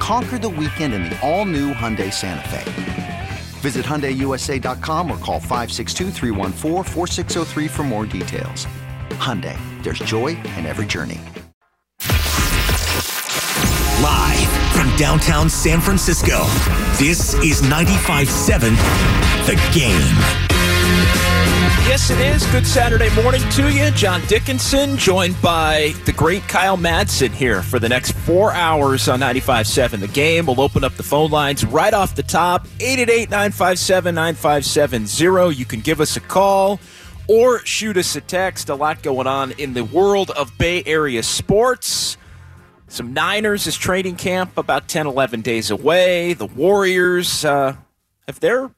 Conquer the weekend in the all new Hyundai Santa Fe. Visit HyundaiUSA.com or call 562 for more details. Hyundai, there's joy in every journey. Live from downtown San Francisco, this is 95.7 The Game. Yes, it is. Good Saturday morning to you. John Dickinson, joined by the great Kyle Madson here for the next four hours on 95.7 The Game. We'll open up the phone lines right off the top 888 957 9570. You can give us a call or shoot us a text. A lot going on in the world of Bay Area sports. Some Niners is training camp about 10, 11 days away. The Warriors, uh, have their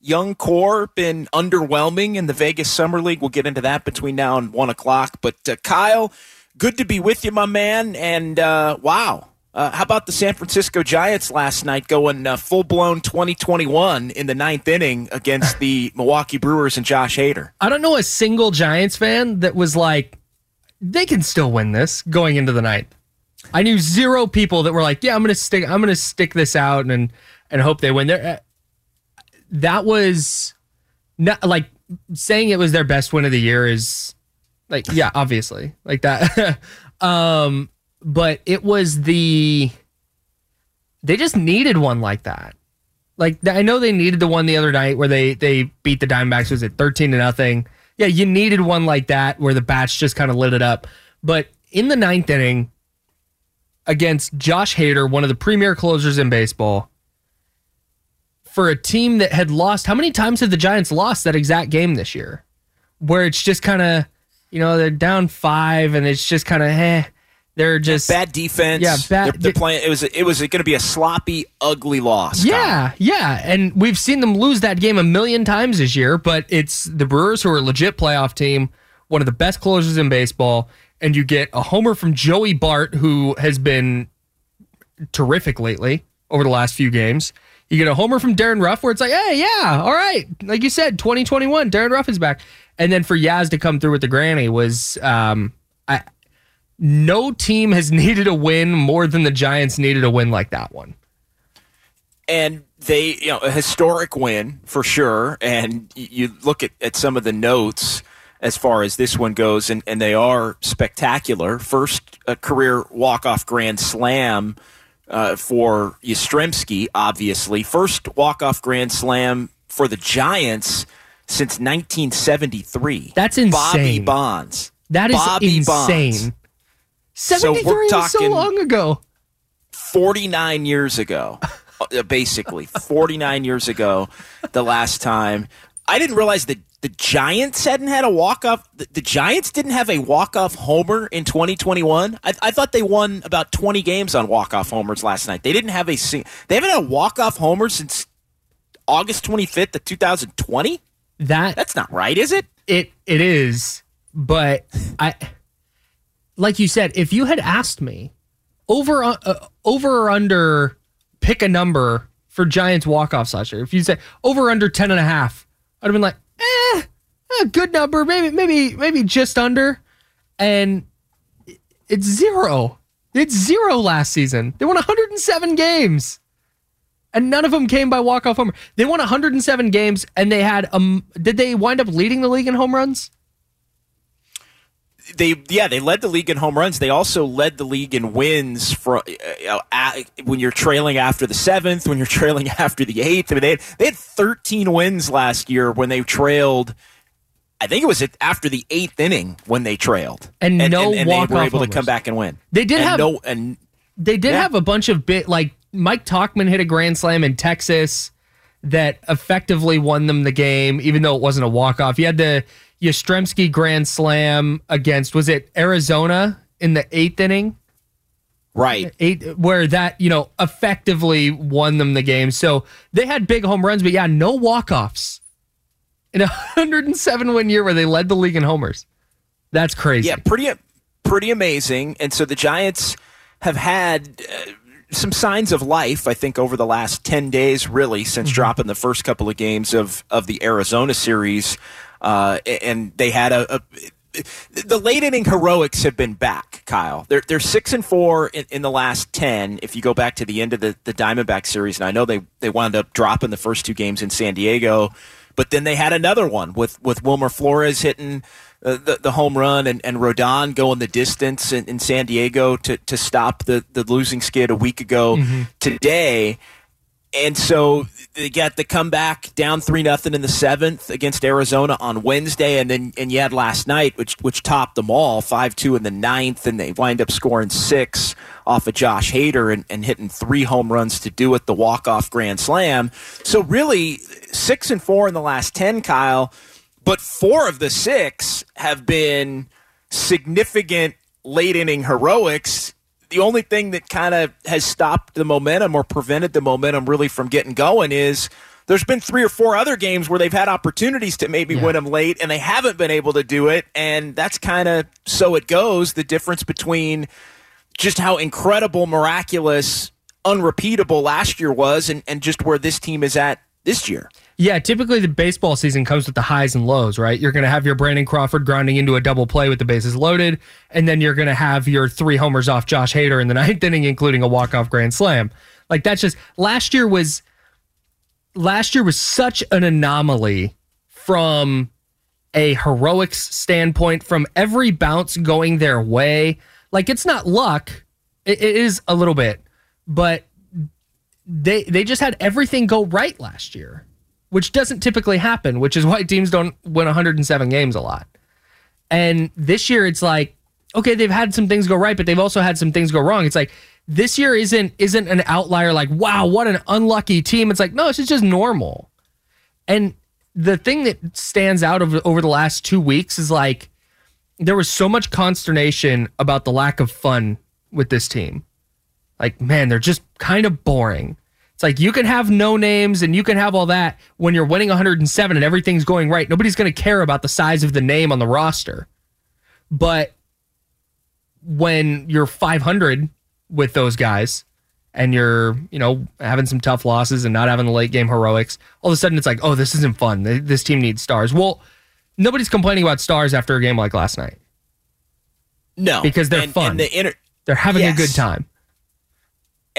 young core been underwhelming in the Vegas Summer League. We'll get into that between now and one o'clock. But uh, Kyle, good to be with you, my man. And uh, wow. Uh, how about the San Francisco Giants last night going uh, full blown 2021 in the ninth inning against the Milwaukee Brewers and Josh Hader? I don't know a single Giants fan that was like, they can still win this going into the ninth. I knew zero people that were like, yeah, I'm gonna stick, I'm gonna stick this out and and hope they win. There, that was not like saying it was their best win of the year is like yeah obviously like that. Um but it was the they just needed one like that. Like i know they needed the one the other night where they they beat the diamondbacks was it 13 to nothing? Yeah you needed one like that where the bats just kind of lit it up. But in the ninth inning against josh hader one of the premier closers in baseball for a team that had lost. How many times have the Giants lost that exact game this year? Where it's just kind of, you know, they're down five and it's just kind of, eh. They're just bad defense. Yeah, bad. They're, they're playing. It was it was going to be a sloppy, ugly loss. Yeah, yeah, and we've seen them lose that game a million times this year. But it's the Brewers who are a legit playoff team, one of the best closers in baseball, and you get a homer from Joey Bart, who has been terrific lately over the last few games. You get a homer from Darin Ruf where it's like, hey, yeah, all right. Like you said, 2021, Darin Ruf is back. And then for Yaz to come through with the granny was um I no team has needed a win more than the Giants needed a win like that one. And they, you know, a historic win for sure. And you look at, at some of the notes as far as this one goes, and, and they are spectacular. First a career walk off grand slam uh, for Yastrzemski, obviously. First walk-off grand slam for the Giants since 1973. That's insane. Bobby Bonds. That is Bobby insane. Bonds. 73 so we're talking so long ago. 49 years ago. Uh, basically, 49 years ago, the last time. I didn't realize that the Giants hadn't had a walk off. The, the, Giants didn't have a walk off homer in 2021. I, I, thought they won about 20 games on walk off homers last night. They didn't have a they haven't had a walk off homer since August 25th of 2020. That that's not right, is it? It it is, but I like you said, if you had asked me over uh, over or under, pick a number for Giants walk off year. If you say over under 10 and a half, I'd have been like, eh, a good number, maybe, maybe, maybe just under. And it's zero. It's zero last season. They won 107 games. And none of them came by walk-off homer. They won 107 games and they had um did they wind up leading the league in home runs? They yeah they led the league in home runs. They also led the league in wins for uh, uh, when you're trailing after the seventh, when you're trailing after the eighth. I mean they had, they had 13 wins last year when they trailed. I think it was after the eighth inning when they trailed, and, and no and, and they were able homers. to come back and win. They did and have no and they did yeah. have a bunch of bit like Mike Tauchman hit a grand slam in Texas that effectively won them the game, even though it wasn't a walk off. You had the Yastrzemski grand slam against was it Arizona in the eighth inning? Right. Eight, where that, you know, effectively won them the game. So they had big home runs, but yeah, no walk offs in a 107 win year where they led the league in homers. That's crazy. Yeah, pretty pretty amazing. And so the Giants have had uh, some signs of life, I think, over the last 10 days, really, since mm-hmm. dropping the first couple of games of, of the Arizona series. Uh, and they had a, a the late inning heroics have been back, Kyle. They're they're six and four in, in, the last ten. If you go back to the end of the, the Diamondback series, and I know they they wound up dropping the first two games in San Diego, but then they had another one with with Wilmer Flores hitting uh, the, the home run and, and Rodon going the distance in, in San Diego to, to stop the, the losing skid a week ago mm-hmm. today. And so they got the comeback down three nothing in the seventh against Arizona on Wednesday, and then and you had last night, which which topped them all, five two in the ninth, and they wind up scoring six off of Josh Hader and, and hitting three home runs to do it, the walk off grand slam. So really six and four in the last ten, Kyle but four of the six have been significant late inning heroics. The only thing that kind of has stopped the momentum or prevented the momentum really from getting going is there's been three or four other games where they've had opportunities to maybe yeah. win them late and they haven't been able to do it. And that's kind of so it goes the difference between just how incredible, miraculous, unrepeatable last year was and, and just where this team is at this year. Yeah, typically the baseball season comes with the highs and lows, right? You're going to have your Brandon Crawford grounding into a double play with the bases loaded, and then you're going to have your three homers off Josh Hader in the ninth inning, including a walk-off grand slam. Like that's just last year was last year was such an anomaly from a heroics standpoint, from every bounce going their way. Like it's not luck, it, it is a little bit, but they they just had everything go right last year which doesn't typically happen, which is why teams don't win 107 games a lot. And this year it's like, okay, they've had some things go right, but they've also had some things go wrong. It's like this year isn't isn't an outlier like, wow, what an unlucky team. It's like, no, it's just normal. And the thing that stands out over, over the last two weeks is like there was so much consternation about the lack of fun with this team. Like, man, they're just kind of boring. It's like you can have no names and you can have all that when you're winning 107 and everything's going right. Nobody's going to care about the size of the name on the roster. But when you're 500 with those guys and you're, you know, having some tough losses and not having the late game heroics, all of a sudden it's like, oh, this isn't fun. This team needs stars. Well, nobody's complaining about stars after a game like last night. No, because they're and, fun. And the inter- they're having yes. a good time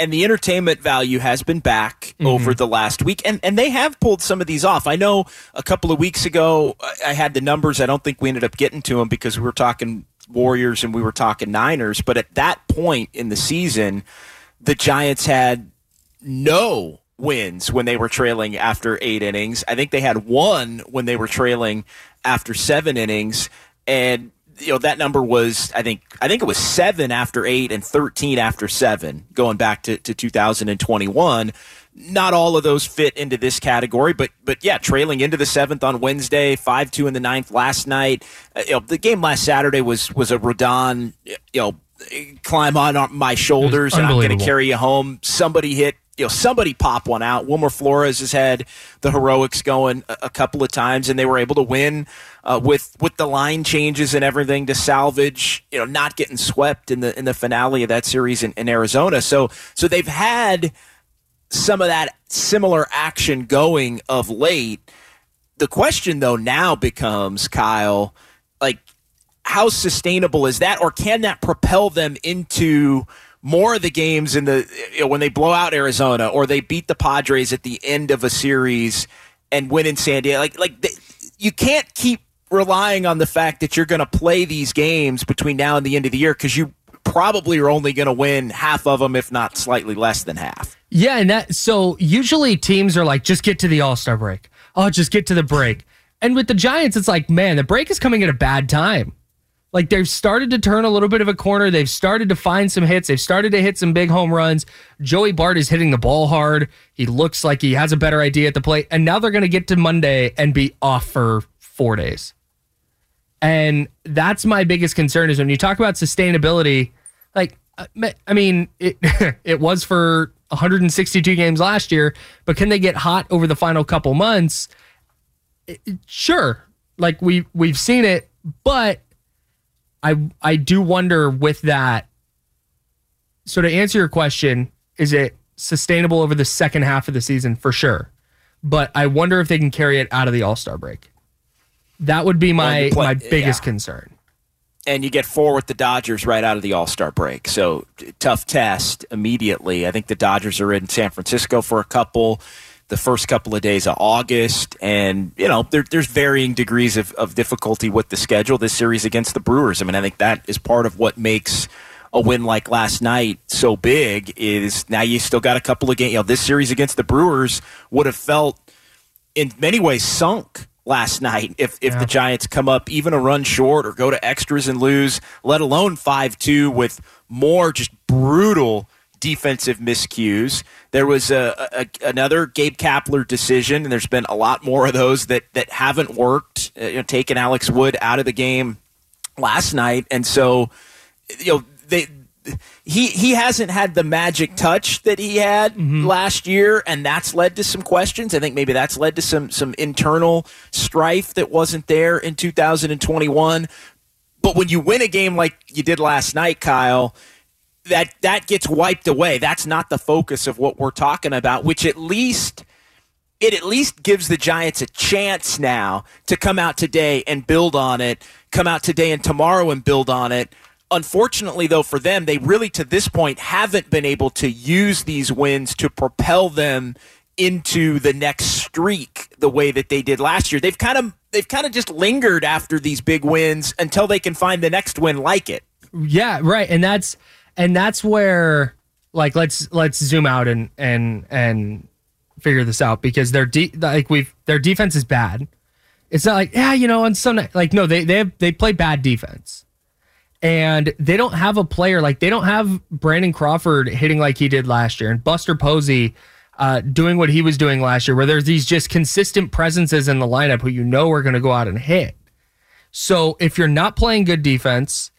and the entertainment value has been back mm-hmm. over the last week and and they have pulled some of these off. I know a couple of weeks ago i had the numbers. I don't think we ended up getting to them because we were talking warriors and we were talking niners but at that point in the season the giants had no wins when they were trailing after eight innings. I think they had one when they were trailing after seven innings and you know that number was I think I think it was seven after eight and thirteen after seven going back to, to 2021. Not all of those fit into this category, but but yeah, trailing into the seventh on Wednesday, five two in the ninth last night. Uh, you know, the game last Saturday was was a Rodon, you know, climb on my shoulders and I'm going to carry you home. Somebody hit you know somebody pop one out. Wilmer Flores has had the heroics going a, a couple of times, and they were able to win uh, with with the line changes and everything to salvage, you know, not getting swept in the in the finale of that series in, in Arizona. So so they've had some of that similar action going of late. The question though now becomes Kyle, like how sustainable is that, or can that propel them into more of the games in the you know, when they blow out Arizona or they beat the Padres at the end of a series and win in San Diego? Like like you can't keep relying on the fact that you're going to play these games between now and the end of the year because you probably are only going to win half of them, if not slightly less than half. Yeah, and that so usually teams are like, just get to the All Star break. Oh, just get to the break. And with the Giants, it's like, man, the break is coming at a bad time. Like they've started to turn a little bit of a corner. They've started to find some hits. They've started to hit some big home runs. Joey Bart is hitting the ball hard. He looks like he has a better idea at the plate. And now they're going to get to Monday and be off for four days. And that's my biggest concern is when you talk about sustainability, like uh, I mean, it it was for 162 games last year, but can they get hot over the final couple months? It, sure, like we we've seen it, but I I do wonder with that. So to answer your question, is it sustainable over the second half of the season for sure? But I wonder if they can carry it out of the All Star break. That would be my play, my biggest yeah. concern and you get four with the Dodgers right out of the All Star break. So tough test immediately. I think the Dodgers are in San Francisco for a couple, the first couple of days of August, and you know there, there's varying degrees of, of difficulty with the schedule. This series against the Brewers. I mean, I think that is part of what makes a win like last night so big. Is now you still got a couple of games. You know, this series against the Brewers would have felt in many ways sunk last night if, if yeah. the Giants come up even a run short or go to extras and lose, let alone 5 2 with more just brutal defensive miscues. There was a, a, another Gabe Kapler decision, and there's been a lot more of those that, that haven't worked, uh, you know, taking Alex Wood out of the game last night. And so, you know, they he he hasn't had the magic touch that he had mm-hmm. last year, and that's led to some questions. I think maybe that's led to some some internal strife that wasn't there in 2021. But when you win a game like you did last night, Kyle, that that gets wiped away. That's not the focus of what we're talking about. Which at least it at least gives the Giants a chance now to come out today and build on it. Come out today and tomorrow and build on it Unfortunately, though, for them, they really to this point haven't been able to use these wins to propel them into the next streak the way that they did last year. They've kind of they've kind of just lingered after these big wins until they can find the next win like it. Yeah, right. And that's and that's where like let's let's zoom out and and and figure this out because their de- like we've their defense is bad. It's not like yeah, you know, on some like no, they they have, they play bad defense and they don't have a player like they don't have Brandon Crawford hitting like he did last year and Buster Posey uh, doing what he was doing last year, where there's these just consistent presences in the lineup who you know are going to go out and hit. So if you're not playing good defense,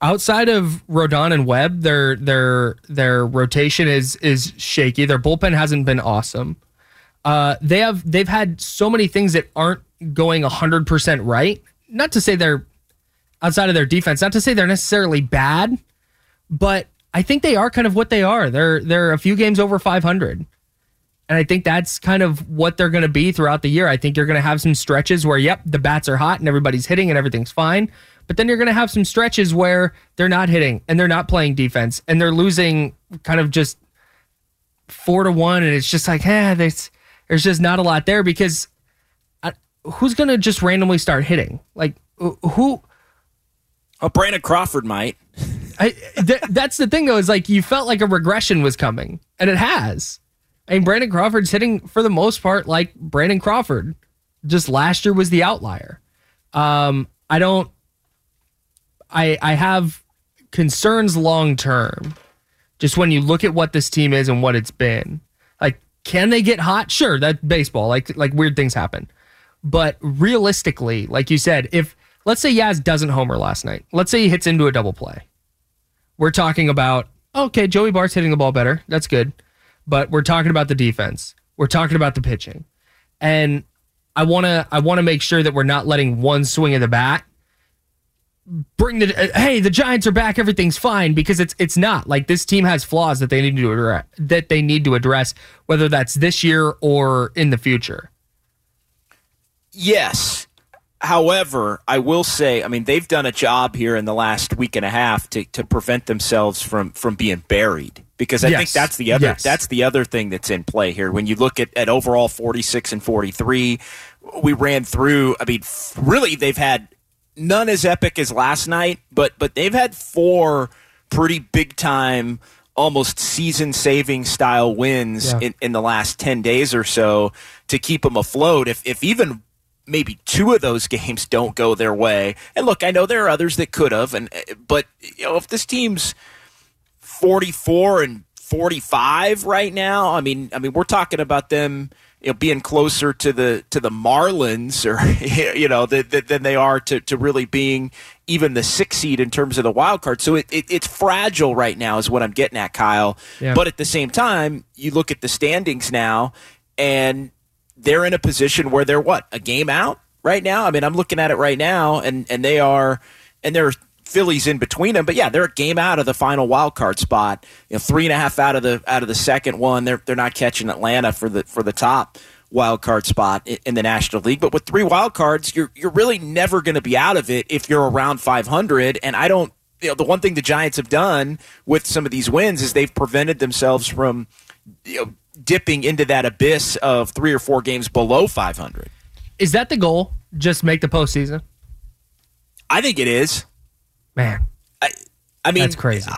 outside of Rodon and Webb, their their their rotation is is shaky. Their bullpen hasn't been awesome. Uh, they have they've had so many things that aren't going hundred percent right. Not to say they're outside of their defense. Not to say they're necessarily bad, but I think they are kind of what they are. They're they're a few games over 500. And I think that's kind of what they're going to be throughout the year. I think you're going to have some stretches where, yep, the bats are hot and everybody's hitting and everything's fine. But then you're going to have some stretches where they're not hitting and they're not playing defense and they're losing kind of just four to one. And it's just like, eh, there's, there's just not a lot there because I, uh, who's going to just randomly start hitting? Like, who Oh, Brandon Crawford might. I, th- that's the thing, though, is like you felt like a regression was coming, and it has. I mean, Brandon Crawford's hitting for the most part like Brandon Crawford. Just last year was the outlier. Um, I don't. I I have concerns long term. Just when you look at what this team is and what it's been, like, can they get hot? Sure, that baseball. Like like weird things happen, but realistically, like you said, if Let's say Yaz doesn't homer last night. Let's say he hits into a double play. We're talking about, okay, Joey Bart's hitting the ball better. That's good. But we're talking about the defense. We're talking about the pitching. And I want to I want to make sure that we're not letting one swing of the bat bring the uh, hey the Giants are back everything's fine because it's it's not like this team has flaws that they need to address that they need to address whether that's this year or in the future. Yes, However, I will say, I mean, they've done a job here in the last week and a half to, to prevent themselves from from being buried. Because I yes. think that's the other yes. that's the other thing that's in play here. When you look at, at overall forty six and forty three, we ran through. I mean, really, they've had none as epic as last night, but but they've had four pretty big time almost season saving style wins yeah. in, in the last 10 days or so to keep them afloat. If, if even maybe two of those games don't go their way. And look, I know there are others that could have, and eh, but you know if this team's forty four and 45 right now. I mean, I mean, we're talking about them, you know, being closer to the to the Marlins, or you know, than, than they are to, to really being even the six seed in terms of the wild card. So it, it, it's fragile right now, is what I'm getting at, Kyle. Yeah. But at the same time, you look at the standings now, and they're in a position where they're what a game out right now. I mean, I'm looking at it right now, and and they are, and they're Phillies in between them. But yeah, they're a game out of the final wild card spot. You know, three and a half out of the out of the second one. They're they're not catching Atlanta for the for the top wild card spot in the National League. But with three wild cards, you're you're really never going to be out of it if you're around 500. And I don't. You know, the one thing the Giants have done with some of these wins is they've prevented themselves from you know, dipping into that abyss of three or four games below 500. Is that the goal? Just make the postseason? I think it is. Man, I, I mean, that's crazy.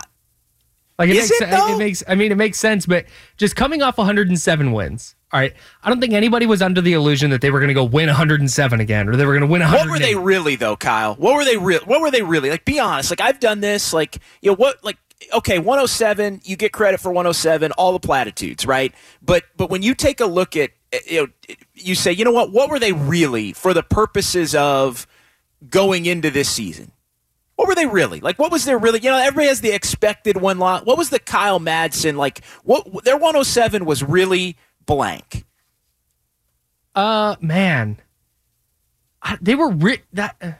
like it makes, it, it makes. I mean, it makes sense, but just coming off 107 wins. All right, I don't think anybody was under the illusion that they were going to go win 107 again, or they were going to win 100. What were they really though, Kyle? What were they real? What were they really? Like, be honest. Like, I've done this. Like, you know what? Like, okay, 107. You get credit for 107. All the platitudes, right? But but when you take a look at eh, you know, you say, you know what? What were they really for the purposes of going into this season? What were they really like? What was their really? You know, everybody has the expected one lot. What was the Kyle Madson like? What their 107 was really blank. Uh, man, I, they were ri- that. Uh,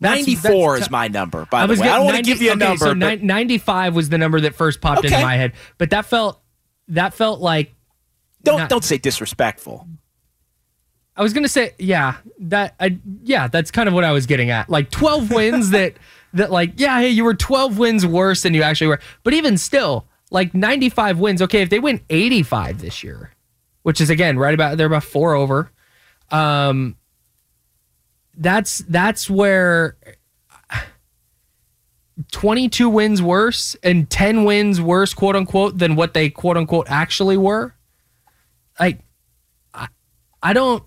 94 that's, is my number, by the way. I don't want to give you a okay, number. So but, 95 was the number that first popped okay. into my head, but that felt that felt like don't not, don't say disrespectful. I was gonna say, yeah, that I yeah, that's kind of what I was getting at. Like 12 wins that that like, yeah, hey, you were 12 wins worse than you actually were. But even still, like 95 wins. Okay, if they win 85 this year, which is again right about they're about four over. Um, that's that's where 22 wins worse and 10 wins worse, quote unquote, than what they quote unquote actually were. Like, I, I don't.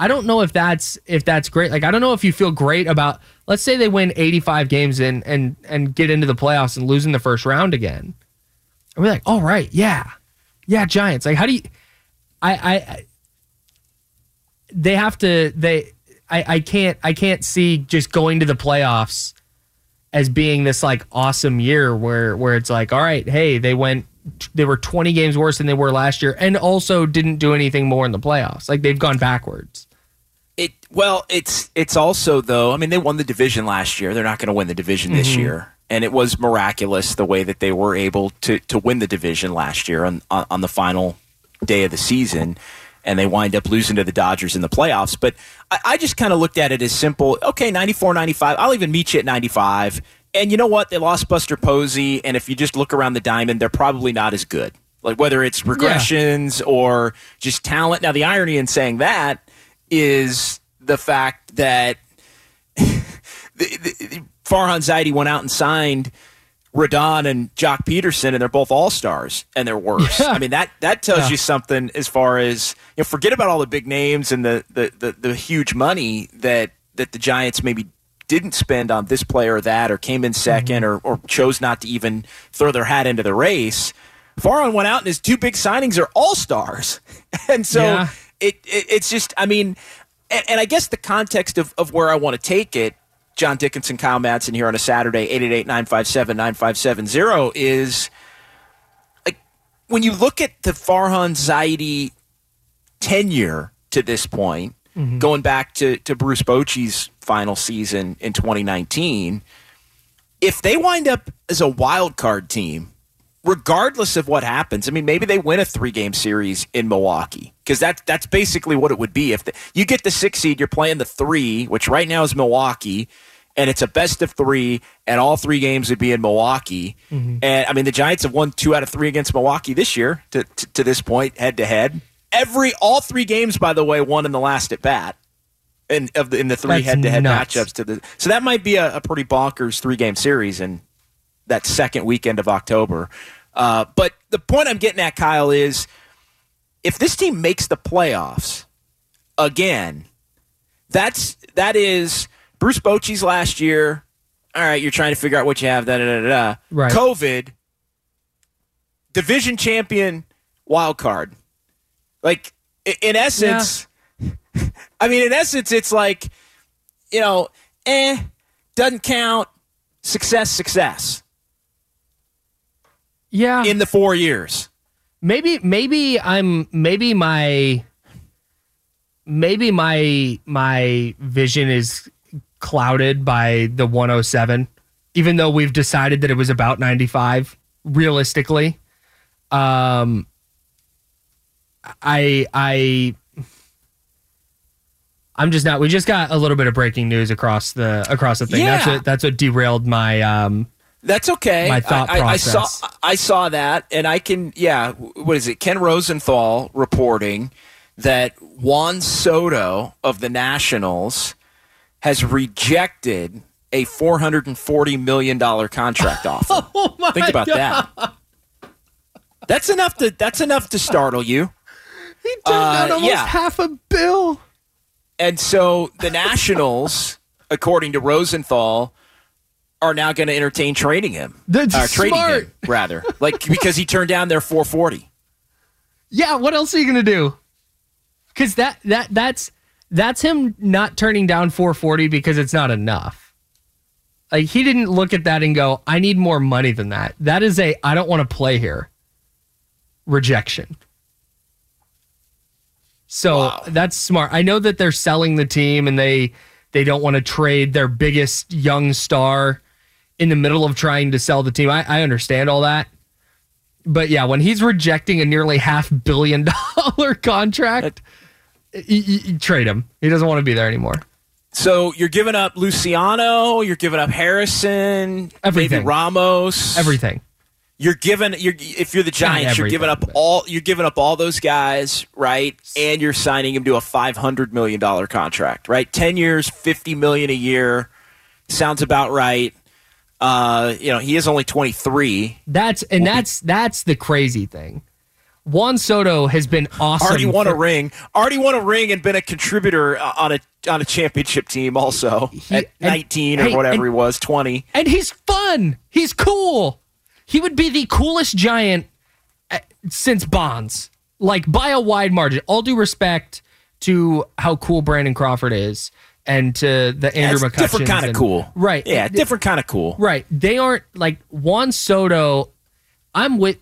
I don't know if that's if that's great. Like I don't know if you feel great about let's say they win 85 games and and and get into the playoffs and lose in the first round again. And we're like, "All right, yeah. Yeah, Giants." Like how do you I I, I they have to they I I can't I can't see just going to the playoffs as being this like awesome year where where it's like, "All right, hey, they went they were 20 games worse than they were last year and also didn't do anything more in the playoffs. Like they've gone backwards. It well, it's it's also though. I mean, they won the division last year. They're not going to win the division this mm-hmm. year, and it was miraculous the way that they were able to to win the division last year on on, on the final day of the season. And they wind up losing to the Dodgers in the playoffs. But I, I just kind of looked at it as simple. Okay, 94, 95. I'll even meet you at 95. And you know what? They lost Buster Posey. And if you just look around the diamond, they're probably not as good. Like whether it's regressions yeah. or just talent. Now, the irony in saying that is the fact that the, the, Farhan Zaidi went out and signed Rodon and Joc Pederson, and they're both all stars, and they're worse. Yeah. I mean that that tells yeah. you something as far as you know. Forget about all the big names and the, the the, the huge money that that the Giants maybe didn't spend on this player or that, or came in 2nd mm-hmm. or, or chose not to even throw their hat into the race. Farhan went out, and his two big signings are all stars, and so. Yeah it, it it's just I mean, and, and, I guess the context of, of where I want to take it, John Dickinson, Kyle Madson here on a Saturday, 888-957-9570 is like when you look at the Farhan Zaidi tenure to this point, mm-hmm. going back to, to Bruce Bochy's final season in 2019, if they wind up as a wild card team regardless of what happens. I mean, maybe they win a three game series in Milwaukee because that's that's basically what it would be. If the, you get the six seed, you're playing the three, which right now is Milwaukee, and it's a best of three, and all three games would be in Milwaukee. Mm-hmm. And I mean, the Giants have won two out of three against Milwaukee this year to, to, to this point, head to head. Every all three games, by the way, won in the last at bat. In, of the, in the three head to head matchups to the so that might be a, a pretty bonkers three game series and that second weekend of October. Uh, but the point I'm getting at, Kyle, is if this team makes the playoffs again, that's that is Bruce Bochy's last year. All right, you're trying to figure out what you have. Da da da da. Right. COVID. division champion wild card. Like in essence, I mean, in essence, it's like you know, eh, doesn't count. Success, success Yeah. in the four years. maybe maybe I'm maybe my maybe my my vision is clouded by the 107 even though we've decided that it was about 95 realistically um I I I'm just not we just got a little bit of breaking news across the across the thing that's Yeah. what that's what derailed my um That's okay. My thought I, I, I saw. I saw that, and I can yeah. What is it? Ken Rosenthal reporting that Juan Soto of the Nationals has rejected a four hundred and forty million dollar contract offer. Oh Think about that. That's enough to that's enough to startle you. he turned Uh, almost yeah. half a bill And so the Nationals, according to Rosenthal, are now going to entertain trading him. That's uh, trading smart. him rather, like because he turned down their 440. Yeah, what else are you gonna do? Because that that that's that's him not turning down 440 because it's not enough. Like he didn't look at that and go, "I need more money than that." That is a I don't want to play here." Rejection. So that's smart. I know that they're selling the team and they they don't want to trade their biggest young star in the middle of trying to sell the team. I, I understand all that but yeah, when he's rejecting a nearly half billion dollar contract, you, you- you trade him. He doesn't want to be there anymore. So you're giving up Luciano, you're giving up Harrison, Everything. maybe Ramos, Everything. You're giving you're if you're the Giants, you're giving up all you're giving up all those guys, right? And you're signing him to a 500 million dollar contract, right? 10 years, 50 million a year. Sounds about right. Uh, you know, he is only 23. That's and that's that's the crazy thing. Juan Soto has been awesome. already won for- a ring. Already won a ring and been a contributor uh, on a on a championship team also at and- 19 or hey, whatever and- he was, 20. and he's fun. He's cool. He would be the coolest giant uh, since Bonds, like by a wide margin. All due respect to how cool Brandon Crawford is, and to the Andrew That's different kind of cool. right? Yeah, different kind of cool. Right. They aren't like Juan Soto. I'm with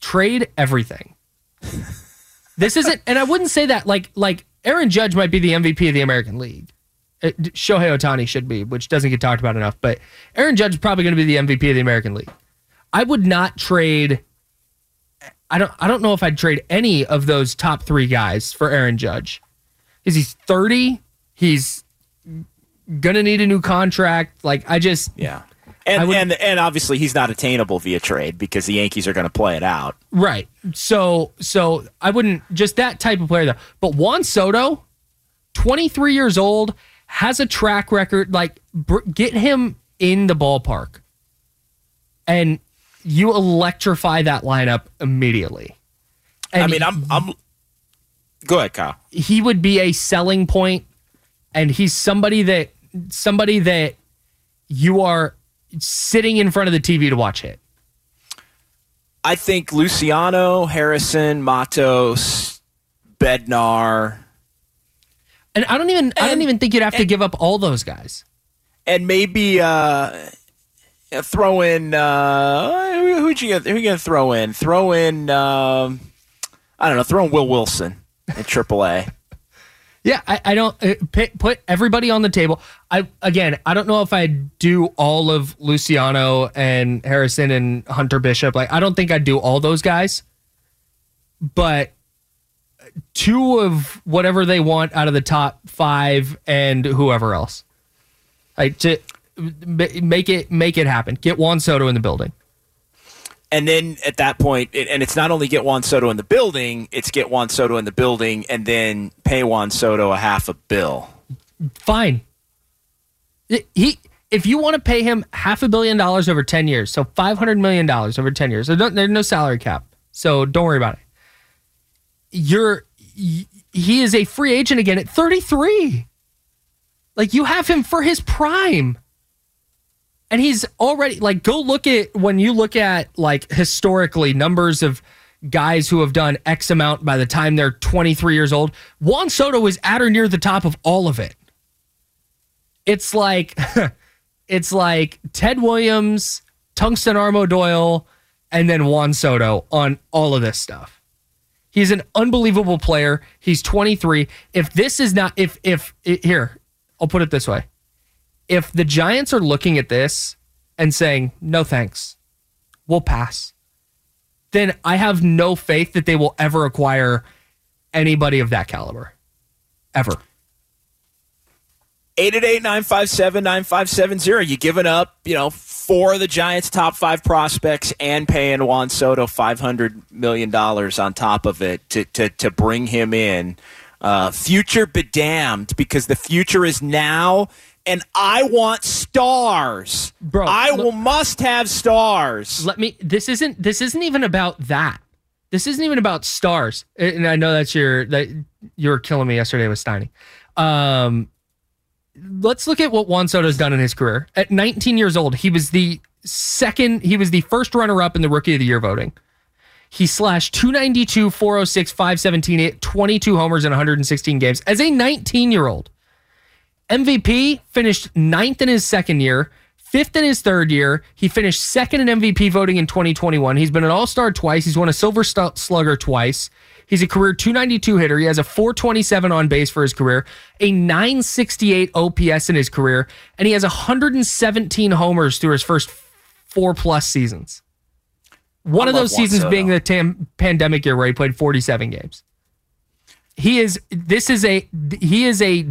trade everything. this isn't, and I wouldn't say that like like Aaron Judge might be the MVP of the American League. Uh, Shohei Ohtani should be, which doesn't get talked about enough. But Aaron Judge is probably going to be the MVP of the American League. I would not trade. I don't. I don't know if I'd trade any of those top three guys for Aaron Judge. Is he's thirty? He's gonna need a new contract. Like I just Yeah. And, would- and and obviously he's not attainable via trade because the Yankees are going to play it out. right. So so I wouldn't just that type of player though. But Juan Soto, twenty three years old, has a track record. Like br- get him in the ballpark, and you electrify that lineup immediately. And I mean, I'm I'm. Go ahead, Kyle. he would be a selling point and he's somebody that somebody that you are sitting in front of the TV to watch hit. I think Luciano, Harrison, Matos, Bednar, And I don't even I don't even think you'd have to give up all those guys. and maybe uh, throw in uh, who who'd you get? who you gonna throw in? Throw in um, I don't know. Throw in Will Wilson in AAA. Yeah, I, I don't uh, put, put everybody on the table. I again, I don't know if I'd do all of Luciano and Harrison and Hunter Bishop. Like, I don't think I'd do all those guys, but two of whatever they want out of the top five and whoever else, like to make it make it happen. Get Juan Soto in the building. And then at that point, it, and it's not only get Juan Soto in the building, it's get Juan Soto in the building and then pay Juan Soto a half a bill. Fine. He if you want to pay him half a billion dollars over 10 years, so 500 million dollars over 10 years. So there's no salary cap. So don't worry about it. You're he is a free agent again at 33. Like you have him for his prime. And he's already like go look at when you look at like historically numbers of guys who have done X amount by the time they're 23 years old. Juan Soto is at or near the top of all of it. It's like it's like Ted Williams, Tungsten Arm O'Doyle, and then Juan Soto on all of this stuff. He's an unbelievable player. He's 23. If this is not if if here, I'll put it this way. If the Giants are looking at this and saying, "No thanks. We'll pass." Then I have no faith that they will ever acquire anybody of that caliber. Ever. 888-957-9570. You giving up, you know, four of the Giants' top five prospects and paying Juan Soto $500 million on top of it to, to, to bring him in. Uh, future bedamned because the future is now and I want stars. Bro, I look, will must have stars. Let me this isn't this isn't even about that. This isn't even about stars. And I know that's your that you were killing me yesterday with Steiny. Um let's look at what Juan Soto's done in his career. At 19 years old, he was the second, he was the first runner up in the rookie of the year voting. He slashed 292, 406, 517, 22 homers in 116 games as a 19 year old. MVP finished ninth in his second year, fifth in his third year. He finished second in MVP voting in 2021. He's been an all star twice. He's won a silver slugger twice. He's a career 292 hitter. He has a 427 on base for his career, a 968 OPS in his career, and he has 117 homers through his first four plus seasons. One I of those seasons being the tam- pandemic year where he played 47 games. He is this is a he is a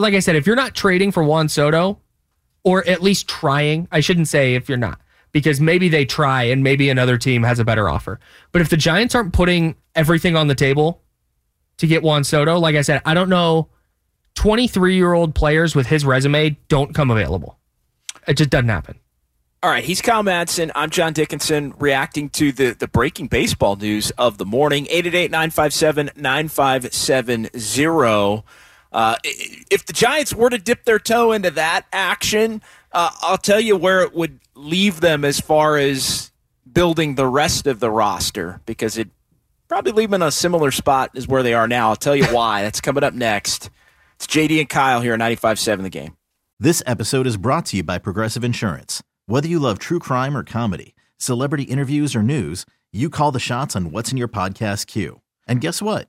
like I said, if you're not trading for Juan Soto, or at least trying, I shouldn't say if you're not, because maybe they try and maybe another team has a better offer. But if the Giants aren't putting everything on the table to get Juan Soto, like I said, I don't know. 23 year old players with his resume don't come available. It just doesn't happen. All right, he's Kyle Madson. I'm John Dickinson reacting to the, the breaking baseball news of the morning. 888 957 9570. Uh, if the Giants were to dip their toe into that action, uh, I'll tell you where it would leave them as far as building the rest of the roster because it probably leave them in a similar spot as where they are now. I'll tell you why. That's coming up next. It's JD and Kyle here at 95.7 The Game. This episode is brought to you by Progressive Insurance. Whether you love true crime or comedy, celebrity interviews or news, you call the shots on what's in your podcast queue. And guess what?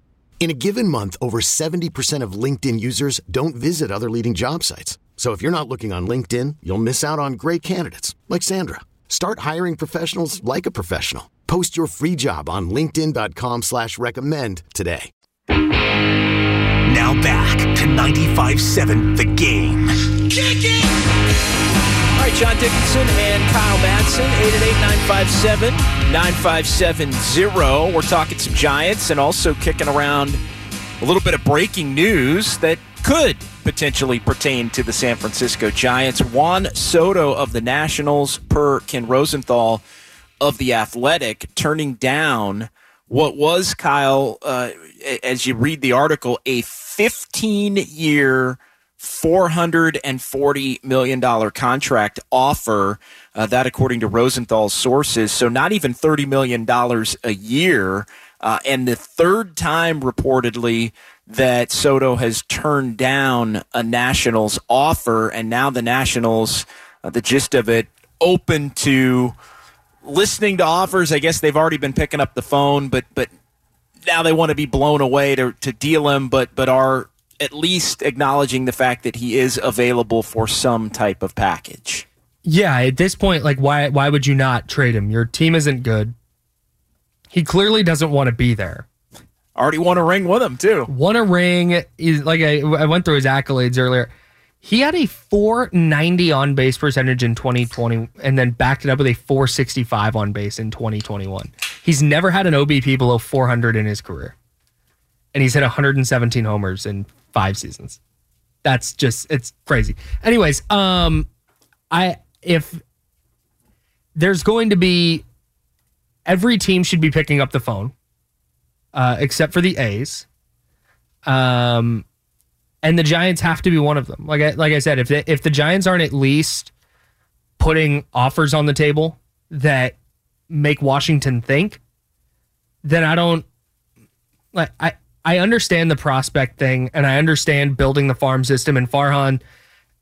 In a given month, over 70% of LinkedIn users don't visit other leading job sites. So if you're not looking on LinkedIn, you'll miss out on great candidates like Sandra. Start hiring professionals like a professional. Post your free job on LinkedIn.com/slash recommend today. Now back to 95-7 the game. Kick it! All right, John Dickinson and Kyle Madson, 888-957. 9570. We're talking some Giants and also kicking around a little bit of breaking news that could potentially pertain to the San Francisco Giants. Juan Soto of the Nationals, per Ken Rosenthal of the Athletic, turning down what was, Kyle, uh, as you read the article, a 15 year $440 million contract offer. Uh, that, according to Rosenthal's sources. So, not even $30 million a year. Uh, and the third time, reportedly, that Soto has turned down a Nationals offer. And now the Nationals, uh, the gist of it, open to listening to offers. I guess they've already been picking up the phone, but but now they want to be blown away to to deal him, but but are at least acknowledging the fact that he is available for some type of package. Yeah, at this point, like why why would you not trade him? Your team isn't good. He clearly doesn't want to be there. Already won a ring with him too. Won a ring. Is like I, I went through his accolades earlier. He had a 490 on base percentage in 2020 and then backed it up with a 465 on base in 2021. He's never had an OBP below 400 in his career. And he's hit 117 homers in 5 seasons. That's just it's crazy. Anyways, um I if there's going to be every team should be picking up the phone uh except for the A's. Um and the Giants have to be one of them. Like I, like I said, if they, if the Giants aren't at least putting offers on the table that make Washington think, then I don't like I I understand the prospect thing and I understand building the farm system and Farhan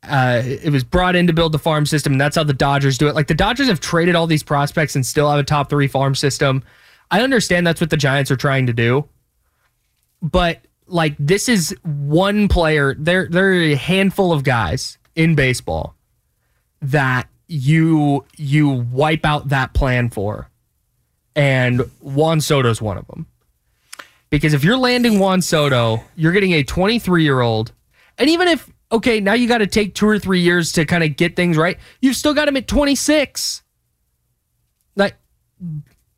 uh, it was brought in to build the farm system and that's how the Dodgers do it. Like the Dodgers have traded all these prospects and still have a top 3 farm system. I understand that's what the Giants are trying to do. But like this is one player. There there are a handful of guys in baseball that you you wipe out that plan for, and Juan Soto's one of them. Because if you're landing Juan Soto, you're getting a 23 year old, and even if okay, now you got to take two or three years to kind of get things right. You've still got him at 26. Like,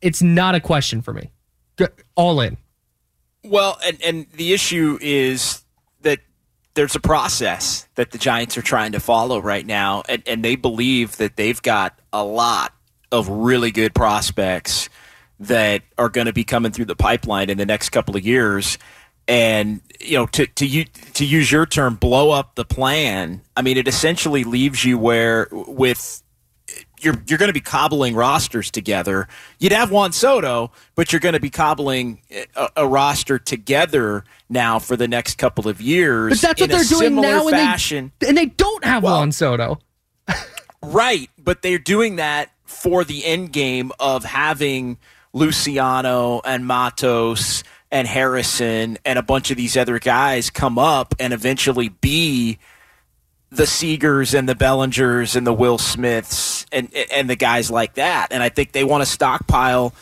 it's not a question for me. All in. Well, and and the issue is that there's a process that the Giants are trying to follow right now, and, and they believe that they've got a lot of really good prospects that are going to be coming through the pipeline in the next couple of years. And you know, to to you to use your term, blow up the plan. I mean, it essentially leaves you where with you're you're going to be cobbling rosters together. You'd have Juan Soto, but you're going to be cobbling uh, a, a, roster together now for the next couple of years. But that's what they're doing now, in fashion. And, they, and they don't have well, Juan Soto. right, but they're doing that for the end game of having Luciano and Matos and Harrison and a bunch of these other guys come up and eventually be the Seagers and the Bellingers and the Will Smiths and and the guys like that. And I think they want to stockpile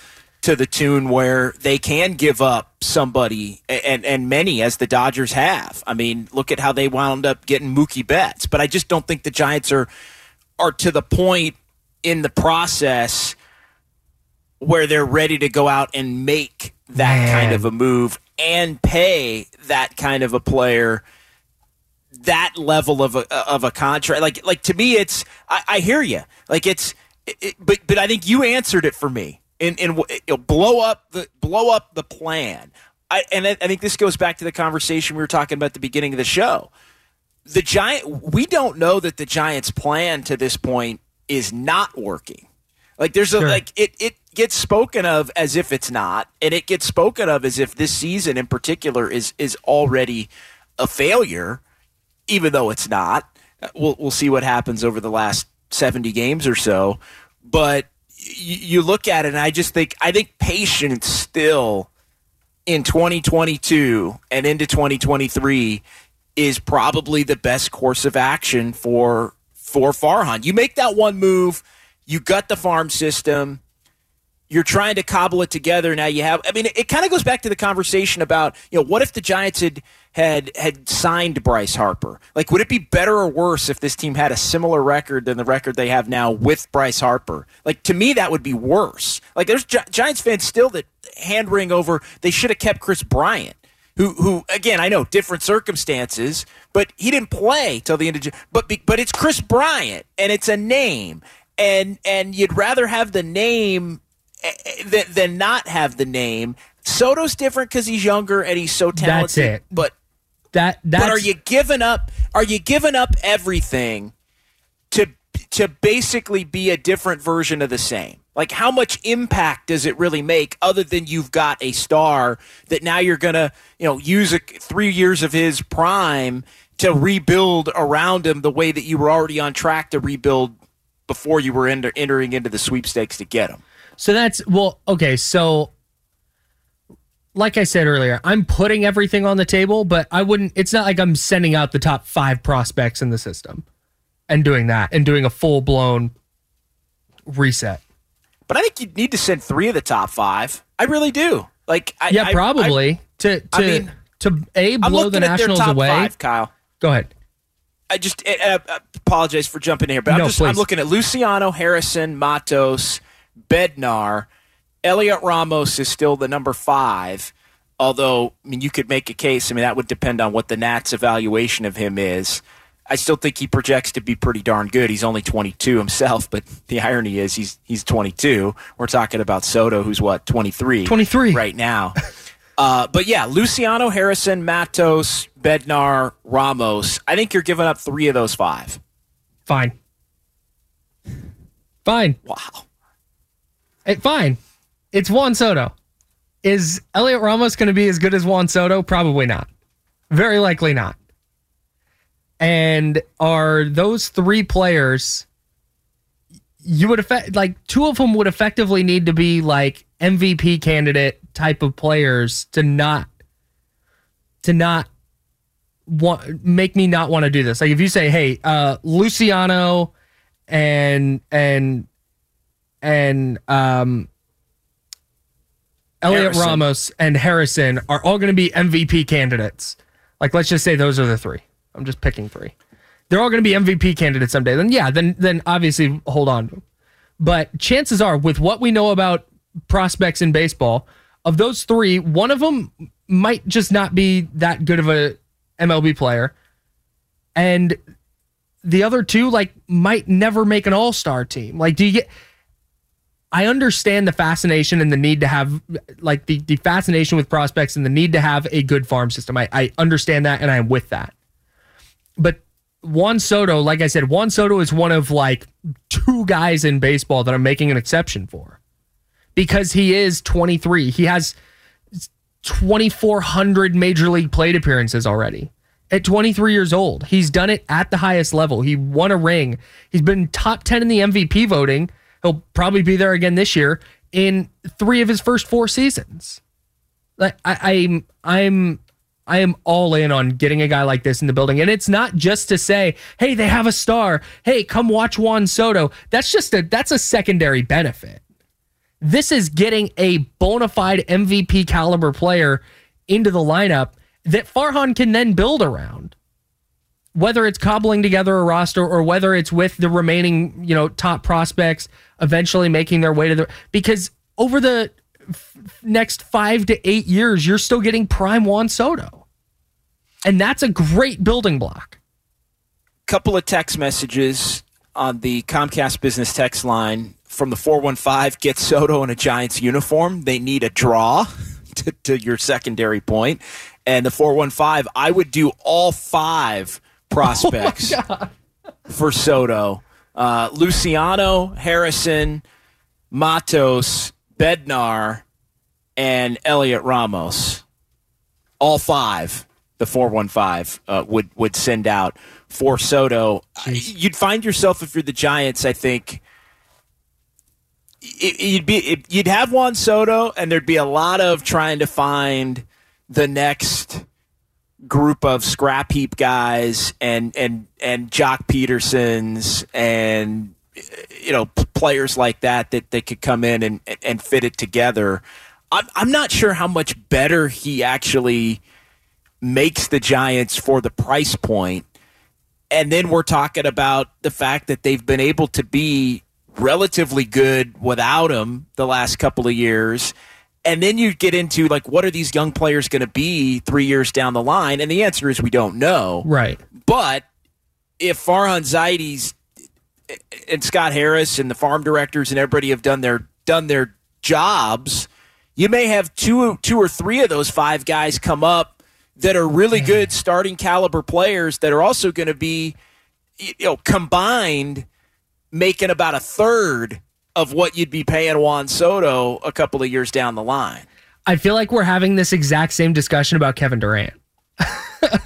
to the tune where they can give up somebody and and many as the Dodgers have. I mean, look at how they wound up getting Mookie Betts. But I just don't think the Giants are are to the point in the process where they're ready to go out and make that Man. kind of a move and pay that kind of a player that level of a of a contract. Like like to me, it's I, I hear you. Like it's, it, but but I think you answered it for me. And and you blow up the blow up the plan. I and I think this goes back to the conversation we were talking about at the beginning of the show. The giant, we don't know that the Giants' plan to this point is not working. Like there's a sure. like it it gets spoken of as if it's not, and it gets spoken of as if this season in particular is is already a failure even though it's not. We'll we'll see what happens over the last 70 games or so, but you, you look at it and I just think I think patience still in 2022 and into 2023 is probably the best course of action for for Farhan. You make that one move, you gut the farm system, you're trying to cobble it together. Now you have. I mean, it, it kind of goes back to the conversation about you know what if the Giants had had had signed Bryce Harper? Like, would it be better or worse if this team had a similar record than the record they have now with Bryce Harper? Like to me, that would be worse. Like there's Gi- Giants fans still that hand wring over they should have kept Kris Bryant. Who, who again? I know different circumstances, but he didn't play till the end of. But but it's Kris Bryant, and it's a name, and and you'd rather have the name than, than not have the name. Soto's different because he's younger and he's so talented. That's it. But that but are you giving up? Are you giving up everything to to basically be a different version of the same? Like how much impact does it really make other than you've got a star that now you're gonna you know use a, three years of his prime to rebuild around him the way that you were already on track to rebuild before you were enter, entering into the sweepstakes to get him. So that's well, okay. So, like I said earlier, I'm putting everything on the table, but I wouldn't. It's not like I'm sending out the top five prospects in the system and doing that and doing a full blown reset. But I think you need to send three of the top five. I really do. Like, I, yeah, probably I, to to I mean, to a I'm blow the Nationals top away. five, Kyle. Go ahead. I just uh, uh, apologize for jumping in here, but No, I'm just I'm looking at Luciano, Harrison, Matos, Bednar. Heliot Ramos is still the number five. Although, I mean, you could make a case. I mean, that would depend on what the Nats' evaluation of him is. I still think he projects to be pretty darn good. He's only 22 himself, but the irony is he's he's 22. We're talking about Soto, who's what 23, 23. right now. Uh, but yeah, Luciano, Harrison, Matos, Bednar, Ramos. I think you're giving up three of those five. Fine. Fine. Wow. Eh, fine. It's Juan Soto. Is Heliot Ramos going to be as good as Juan Soto? Probably not. Very likely not. And are those three players? You would affect like two of them would effectively need to be like MVP candidate type of players to not to not want make me not want to do this. Like if you say, "Hey, uh, Luciano and and and um, Heliot Harrison. Ramos and Harrison are all going to be MVP candidates. Like, let's just say those are the three. I'm just picking three. They're all going to be MVP candidates someday. Then, yeah, then then obviously hold on to them. But chances are, with what we know about prospects in baseball, of those three, one of them might just not be that good of a MLB player, and the other two like might never make an all-star team. Like, do you get? I understand the fascination and the need to have like the, the fascination with prospects and the need to have a good farm system. I, I understand that and I'm with that. But Juan Soto, like I said, Juan Soto is one of like two guys in baseball that I'm making an exception for because he is 23. He has 2,400 major league plate appearances already. At 23 years old, he's done it at the highest level. He won a ring. He's been top 10 in the MVP voting. He'll probably be there again this year in three of his first four seasons. Like I, I'm, I'm, I am all in on getting a guy like this in the building, and it's not just to say, "Hey, they have a star. Hey, come watch Juan Soto." That's just a that's a secondary benefit. This is getting a bona fide MVP caliber player into the lineup that Farhan can then build around. Whether it's cobbling together a roster or whether it's with the remaining, you know, top prospects eventually making their way to the because over the f- next 5 to 8 years you're still getting prime Juan Soto. And that's a great building block. couple of text messages on the Comcast business text line from the 415 get Soto in a Giants uniform. They need a draw to, to your secondary point. And the 415, I would do all five oh prospects for Soto. Uh, Luciano, Harrison, Matos, Bednar, and Heliot Ramos. All five, the 415 uh, would, would send out for Soto. You'd find yourself, if you're the Giants, I think, it, you'd be it, you'd have Juan Soto, and there'd be a lot of trying to find the next group of scrap heap guys and and and Joc Pedersons and you know players like that that they could come in and and fit it together. I'm I'm not sure how much better he actually makes the Giants for the price point. And then we're talking about the fact that they've been able to be relatively good without him the last couple of years. And then you get into like, what are these young players going to be three years down the line? And the answer is we don't know. Right. But if Farhan Zaidi's eh, and Scott Harris and the farm directors and everybody have done their done their jobs, you may have two two or three of those five guys come up that are really good starting caliber players that are also going to be you know combined making about a third of what you'd be paying Juan Soto a couple of years down the line. I feel like we're having this exact same discussion about Kevin Durant.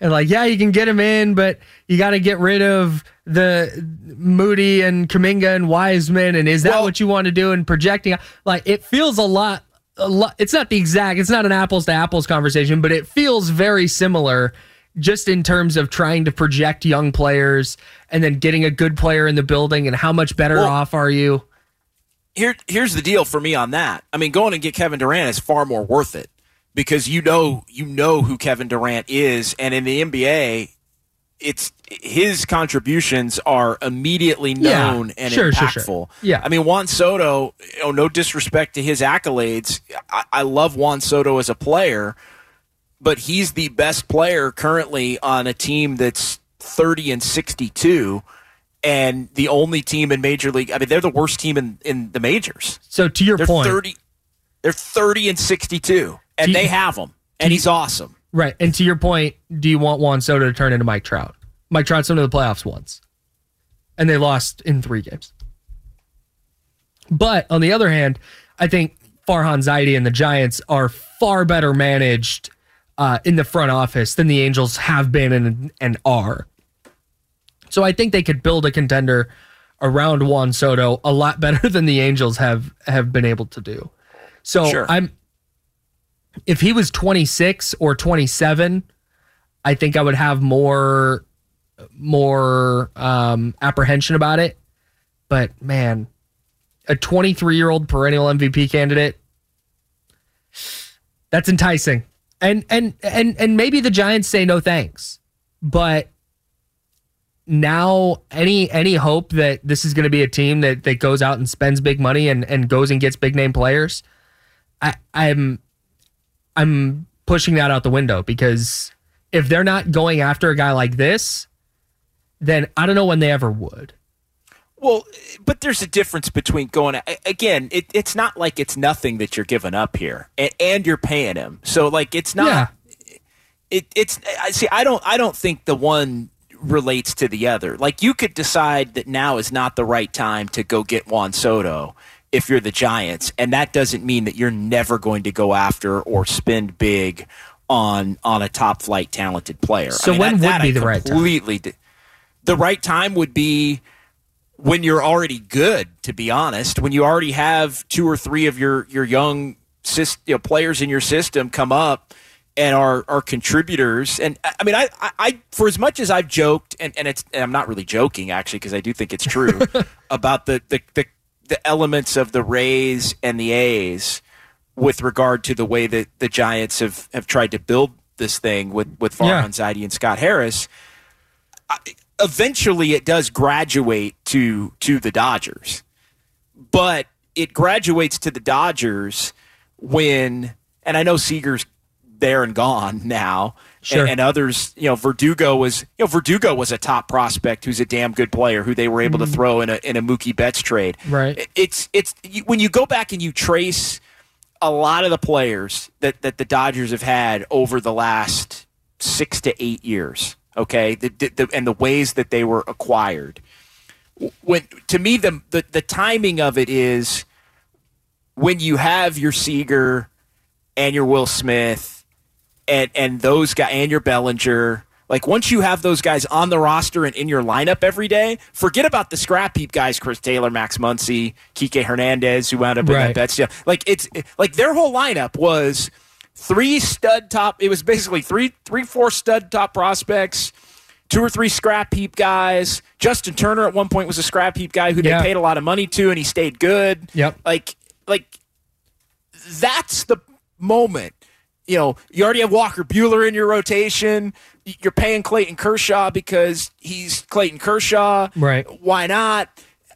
and like, yeah, you can get him in, but you got to get rid of the Moody and Kuminga and Wiseman, and is that Well- what you want to do? And projecting, like it feels a lot. A lot. It's not the exact. It's not an apples to apples conversation, but it feels very similar, just in terms of trying to project young players and then getting a good player in the building and how much better Well- off are you? here here's the deal for me on that. I mean, going and get Kevin Durant is far more worth it because you know you know who Kevin Durant is, and in the NBA, it's his contributions are immediately Yeah, known and sure, impactful. sure, sure. Yeah. I mean Juan Soto. You know, no disrespect to his accolades, I, I love Juan Soto as a player, but he's the best player currently on a team that's thirty and sixty-two. And the only team in Major League, I mean, they're the worst team in, in the majors. So to your They're point, thirty. They're thirty and sixty-two, and you- they have him, and he's awesome. right? And to your point, do you want Juan Soto to turn into Mike Trout? Mike Trout's into the playoffs once, and they lost in three games. But on the other hand, I think Farhan Zaidi and the Giants are far better managed uh, in the front office than the Angels have been and, and are. So I think they could build a contender around Juan Soto a lot better than the Angels have have been able to do. So Sure. I'm if he was 26 or 27, I think I would have more more um, apprehension about it. But man, a 23 year old perennial MVP candidate, that's enticing. And and and and maybe the Giants say no thanks, but now any any hope that this is going to be a team that that goes out and spends big money and and goes and gets big name players, I I'm I'm pushing that out the window because if they're not going after a guy like this, then I don't know when they ever would. Well, but there's a difference between going again. It, it's not like it's nothing that you're giving up here, and, and you're paying him. So like it's not. Yeah. It, it's I see. I don't. I don't think the one relates to the other. Like you could decide that now is not the right time to go get Juan Soto if you're the Giants, and that doesn't mean that you're never going to go after or spend big on on a top flight talented player. So I mean, when that, would that be I the right time? completely the right time would be when you're already good, to be honest, when you already have two or three of your your young you know, players in your system come up and are are contributors. And I I mean, I, I, I for as much as I've joked, and, and it's and I'm not really joking actually because I do think it's true about the, the the the elements of the Rays and the A's with regard to the way that the Giants have have tried to build this thing with with Yeah. Farhan Zaidi and Scott Harris eventually it does graduate to to the Dodgers. But it graduates to the Dodgers when and I know Seager's there and gone now. Sure. And, and others, you know, Verdugo was you know, Verdugo was a top prospect who's a damn good player who they were able to mm-hmm. throw in a in a Mookie Betts trade. Right. It's it's when you go back and you trace a lot of the players that, that the Dodgers have had over the last six to eight years. Okay, the, the, the, and the ways that they were acquired. When to me the, the the timing of it is when you have your Seager and your Will Smith and and those guys and your Bellinger. Like once you have those guys on the roster and in your lineup every day, forget about the scrap heap guys, Chris Taylor, Max Muncy, Kike Hernandez, who wound up in Right. that Betts. Like it's like their whole lineup was three stud top. It was basically three, three, four stud top prospects, two or three scrap heap guys. Justin Turner at one point was a scrap heap guy who Yeah. they paid a lot of money to, and he stayed good. Yep. Like, like that's the moment. You know, you already have Walker Buehler in your rotation. You're paying Clayton Kershaw because he's Clayton Kershaw. Right. Why not?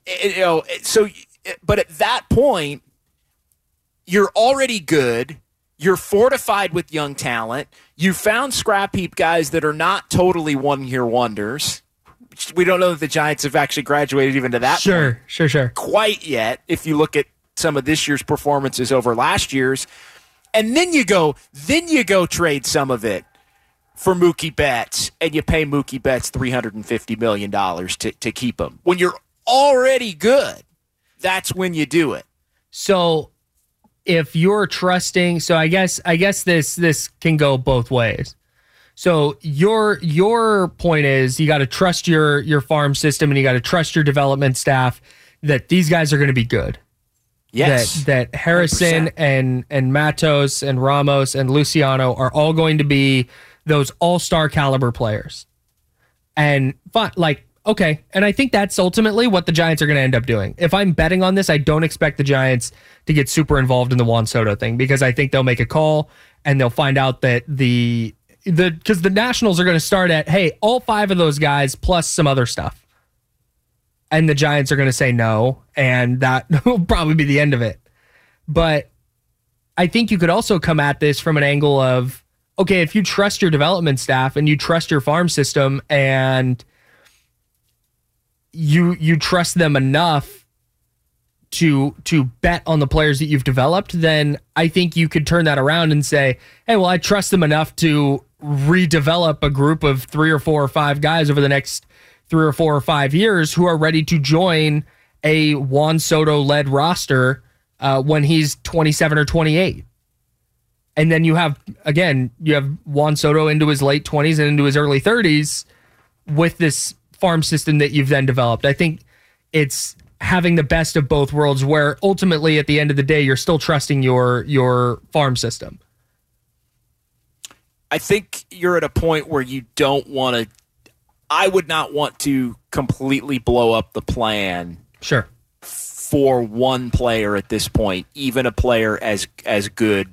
Eh, eh You know, eh, so, eh, but at that point, you're already good. You're fortified with young talent. You found scrap heap guys that are not totally one year wonders. We don't know that the Giants have actually graduated even to that point Sure, sure, sure. quite yet if you look at some of this year's performances over last year's. And then you go, then you go trade some of it for Mookie Betts and you pay Mookie Betts $350 million to, to keep him. When you're already good, that's when you do it. So if you're trusting, so I guess I guess this this can go both ways. So your your point is you got to trust your your farm system and you got to trust your development staff that these guys are going to be good. Yes. That that Harrison 100%. and and Matos and Ramos and Luciano are all going to be those all-star caliber players. And fine, like okay, and I think that's ultimately what the Giants are going to end up doing. If I'm betting on this, I don't expect the Giants to get super involved in the Juan Soto thing because I think they'll make a call and they'll find out that the the because the Nationals are going to start at hey, all five of those guys plus some other stuff and the Giants are going to say no, and that will probably be the end of it. But I think you could also come at this from an angle of okay, if you trust your development staff and you trust your farm system and you you trust them enough to to bet on the players that you've developed, then I think you could turn that around and say, "Hey, well, I trust them enough to redevelop a group of 3 or 4 or 5 guys over the next 3 or 4 or 5 years who are ready to join a Juan Soto led roster uh, when he's 27 or 28." And then you have again, you have Juan Soto into his late 20s and into his early 30s with this farm system that you've then developed. I think it's having the best of both worlds where ultimately at the end of the day you're still trusting your your farm system. I think you're at a point where you don't want to. I would not want to completely blow up the plan Sure. for one player at this point, even a player as as good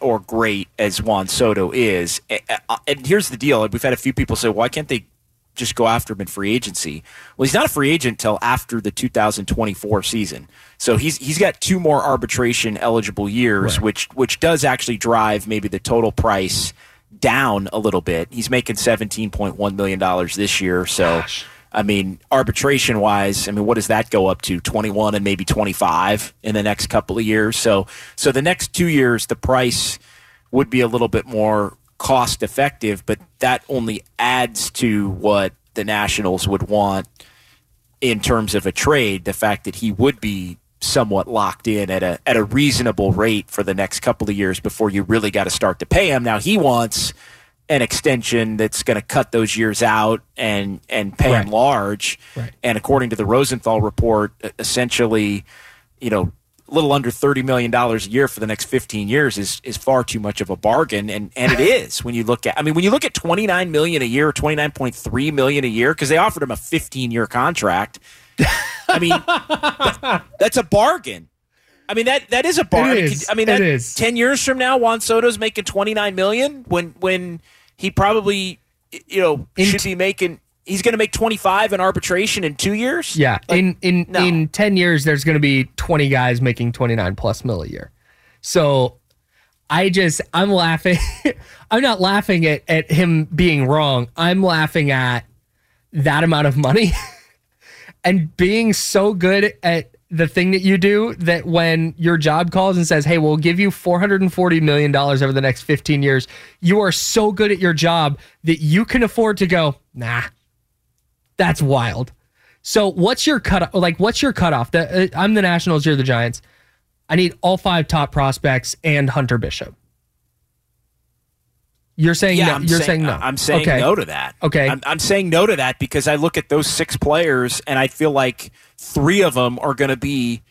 or great as Juan Soto is. And here's the deal: we've had a few people say, "Why can't they just go after him in free agency?" Well, he's not a free agent until after the 2024 season, so he's he's got two more arbitration eligible years, which which does actually drive maybe the total price down a little bit. He's making 17.1 million dollars this year, so. I mean, arbitration wise, I mean, what does that go up to? 21 and maybe 25 in the next couple of years. So, so the next two years, the price would be a little bit more cost effective, but that only adds to what the Nationals would want in terms of a trade. The fact that he would be somewhat locked in at a at a reasonable rate for the next couple of years before you really got to start to pay him. Now he wants an extension that's going to cut those years out and and pay him large. Right. And according to the Rosenthal report, essentially, you know, a little under thirty million dollars a year for the next fifteen years is is far too much of a bargain, and and it is when you look at. I mean, when you look at twenty nine million a year, twenty nine point three million a year, because they offered him a fifteen year contract. I mean, that- that's a bargain. I mean that that is a bargain. is. I mean, It that, is. ten years from now, Juan Soto's making twenty nine million when when he probably you know In should t- be making. He's going to make twenty five in arbitration in two years. Yeah. in in no. in 10 years there's going to be 20 guys making 29 plus mil a year. So I just I'm laughing I'm not laughing at at him being wrong. I'm laughing at that amount of money and being so good at the thing that you do that when your job calls and says, "Hey, we'll give you 440 million dollars over the next 15 years," you are so good at your job that you can afford to go, "Nah. That's wild." So, what's your cut like what's your cutoff? The, uh, I'm the Nationals, you're the Giants. I need all five top prospects and Hunter Bishop. You're saying Yeah, no. I'm You're saying, saying no. I'm saying okay. no to that. Okay. I'm, I'm saying no to that because I look at those six players and I feel like three of them are going to be.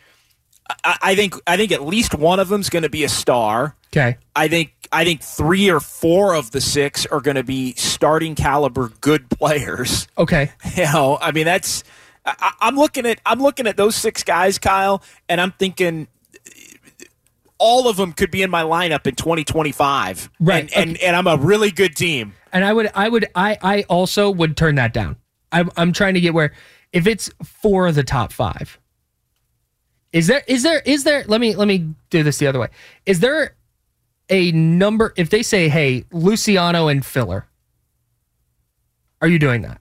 I, I think I think at least one of them is going to be a star. Okay. I think I think three or four of the six are going to be starting caliber good players. Okay. You know, I mean that's. I, I'm looking at I'm looking at those six guys, Kyle, and I'm thinking all of them could be in my lineup in 2025. Right, and and, and I'm a really good team. And I would, I would, I, I also would turn that down. I'm, I'm trying to get where, if it's four of the top five, is there, is there, is there? Let me, let me do this the other way. Is there a number? If they say, "Hey, Luciano and Filler," are you doing that?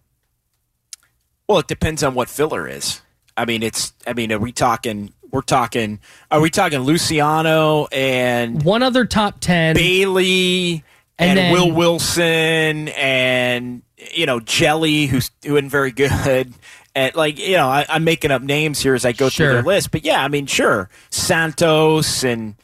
Well, it depends on what filler is. I mean, it's. I mean, are we talking? We're talking. Are we talking Luciano and One other top ten. Bailey And and, then- Will Wilson and you know Jelly, who's doing very good. And like you know, I, I'm making up names here as I go Sure. through their list. But yeah, I mean, sure, Santos and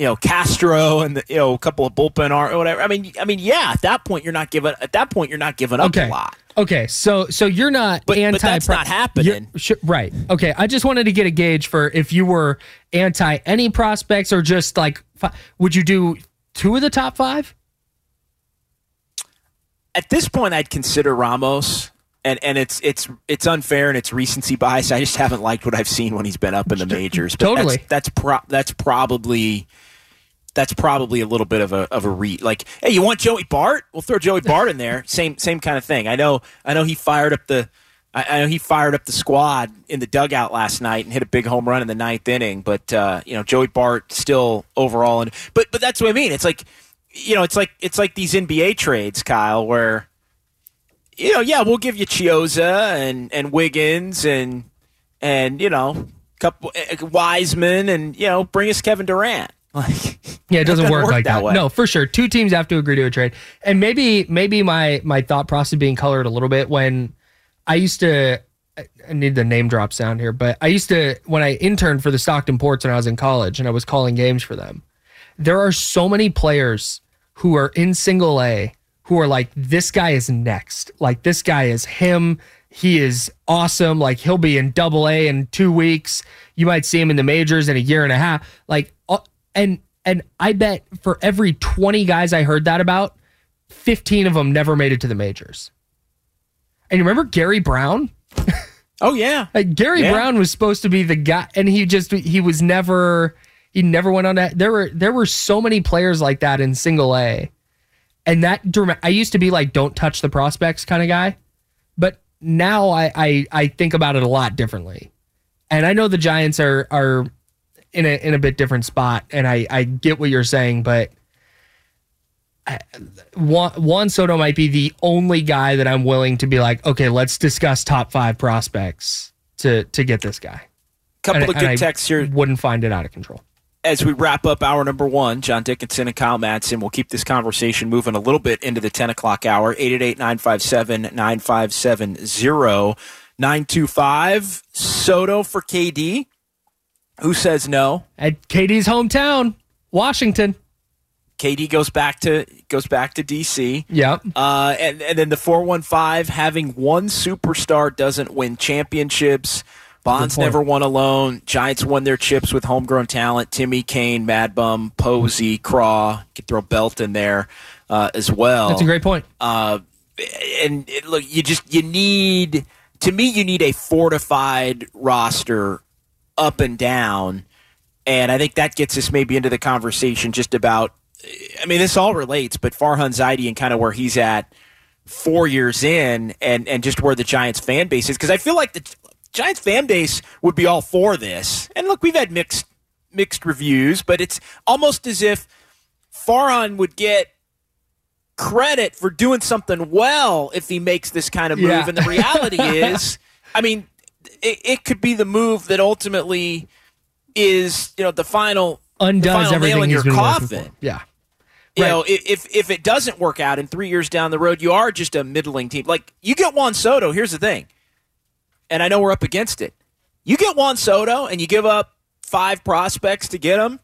you know Castro and the, you know a couple of bullpen or whatever. I mean, I mean, yeah. At that point, you're not giving. At that point, you're not giving up Okay. a lot. Okay, so so you're not But- but anti. that's not happening. Sh- right. Okay, I just wanted to get a gauge for if you were anti any prospects or just like, fi- would you do two of the top five? At this point, I'd consider Ramos. And, and it's it's it's unfair and it's recency bias. I just haven't liked what I've seen when he's been up in the majors. But Totally. that's that's, pro- that's probably that's probably a little bit of a of a re like hey you want Joey Bart? We'll throw Joey Bart in there. Same same kind of thing. I know I know he fired up the I, I know he fired up the squad in the dugout last night and hit a big home run in the ninth inning but uh, you know Joey Bart still overall and but but that's what I mean. It's like you know it's like it's like these NBA trades Kyle where you know yeah we'll give you Chiozza and and Wiggins and and you know couple uh, Wiseman and you know bring us Kevin Durant like Yeah, it doesn't, work, work like that that. No, for sure. Two teams have to agree to a trade, and maybe maybe my my thought process being colored a little bit when I used to. I need the name drop sound here, but I used to when I interned for the Stockton Ports when I was in college and I was calling games for them. There are so many players who are in single A who are like, this guy is next. Like this guy is him. He is awesome. Like he'll be in double A in two weeks. You might see him in the majors in a year and a half. Like, and and I bet for every 20 guys I heard that about, 15 of them never made it to the majors. And you remember Gary Brown? oh yeah Like Gary Yeah. Brown was supposed to be the guy, and he just he was never he never went on that. There were there were so many players like that in single A, and that I used to be like don't touch the prospects kind of guy, but now I I I think about it a lot differently, and I know the Giants are are in a in a bit different spot, and I I get what you're saying, but. Juan, Soto might be the only guy that I'm willing to be like, okay, let's discuss top five prospects to to get this guy. couple And- of good I texts here Wouldn't find it out of control. as we wrap up hour number one, John Dickinson and Kyle Madson will keep this conversation moving a little bit into the 10 o'clock hour. 888 957 9570 925. Soto for KD. Who says no? At KD's hometown, Washington. KD goes back to goes back to DC. Yep. Uh, and, and then the 415 having one superstar doesn't win championships. Bonds never won alone. Giants won their chips with homegrown talent. Timmy Cain, Mad Bum, Posey, Craw. Could throw Belt in there uh, as well. That's a great point. Uh, and it, look, you just you need to me you need a fortified roster up and down, and I think that gets us maybe into the conversation just about. I mean, this all relates, but Farhan Zaidi and kind of where he's at four years in, and and just where the Giants fan base is, because I feel like the Giants fan base would be all for this. And look, we've had mixed mixed reviews, but it's almost as if Farhan would get credit for doing something well if he makes this kind of move. Yeah. And the reality is, I mean, it, it could be the move that ultimately is, you know, the final the Undoes final nail everything in your coffin. Yeah. You Right. know, if if it doesn't work out in three years down the road, you are just a middling team. Like you get Juan Soto. Here's the thing, and I know we're up against it. You get Juan Soto, and you give up five prospects to get him,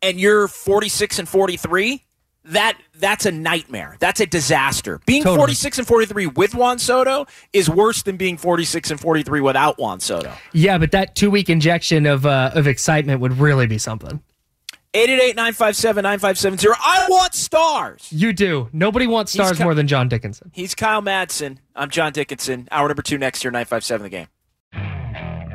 and you're 46 and 43. That that's a nightmare. That's a disaster. Being Totally. 46 and 43 with Juan Soto is worse than being 46 and 43 without Juan Soto. Yeah, but that two week injection of uh, of excitement would really be something. 888-957-9570. I want stars. You do. Nobody wants stars more than John Dickinson. He's Kyle Madson. I'm John Dickinson. Hour number two next year, 957 the game.